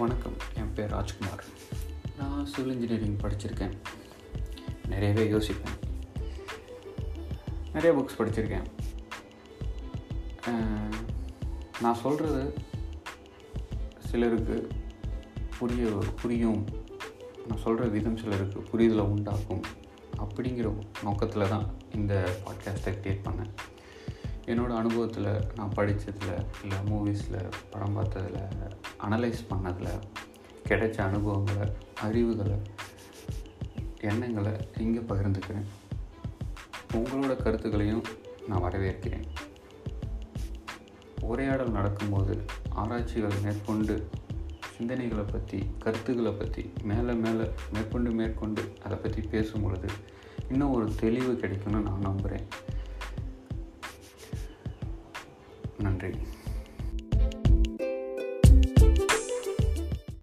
வணக்கம். என் பேர் ராஜ்குமார். நான் சிவில் இன்ஜினியரிங் படிச்சிருக்கேன். நிறையவே யோசிப்பேன். நிறைய புக்ஸ் படிச்சிருக்கேன். நான் சொல்கிறது சிலருக்கு புரிய புரியும். நான் சொல்கிற விதம் சிலருக்கு புரிதலை உண்டாக்கும். அப்படிங்கிற நோக்கத்தில் தான் இந்த பாட்காஸ்ட்டை க்ரியேட் பண்ணேன். என்னோடய அனுபவத்தில் நான் படித்ததில் இல்லை மூவிஸில் படம் பார்த்ததில் அனலைஸ் பண்ணதில் கிடைச்ச அனுபவங்களை அறிவுகளை எண்ணங்களை இங்கே பகிர்ந்துக்கிறேன். உங்களோட கருத்துக்களையும் நான் வரவேற்கிறேன். உரையாடல் நடக்கும்போது ஆராய்ச்சிகள் மேற்கொண்டு சிந்தனைகளை பற்றி கருத்துக்களை பற்றி மேலே மேலே மேற்கொண்டு மேற்கொண்டு அதை பற்றி பேசும் பொழுது இன்னும் ஒரு தெளிவு கிடைக்கும்னு நான் நம்புகிறேன் நன்றி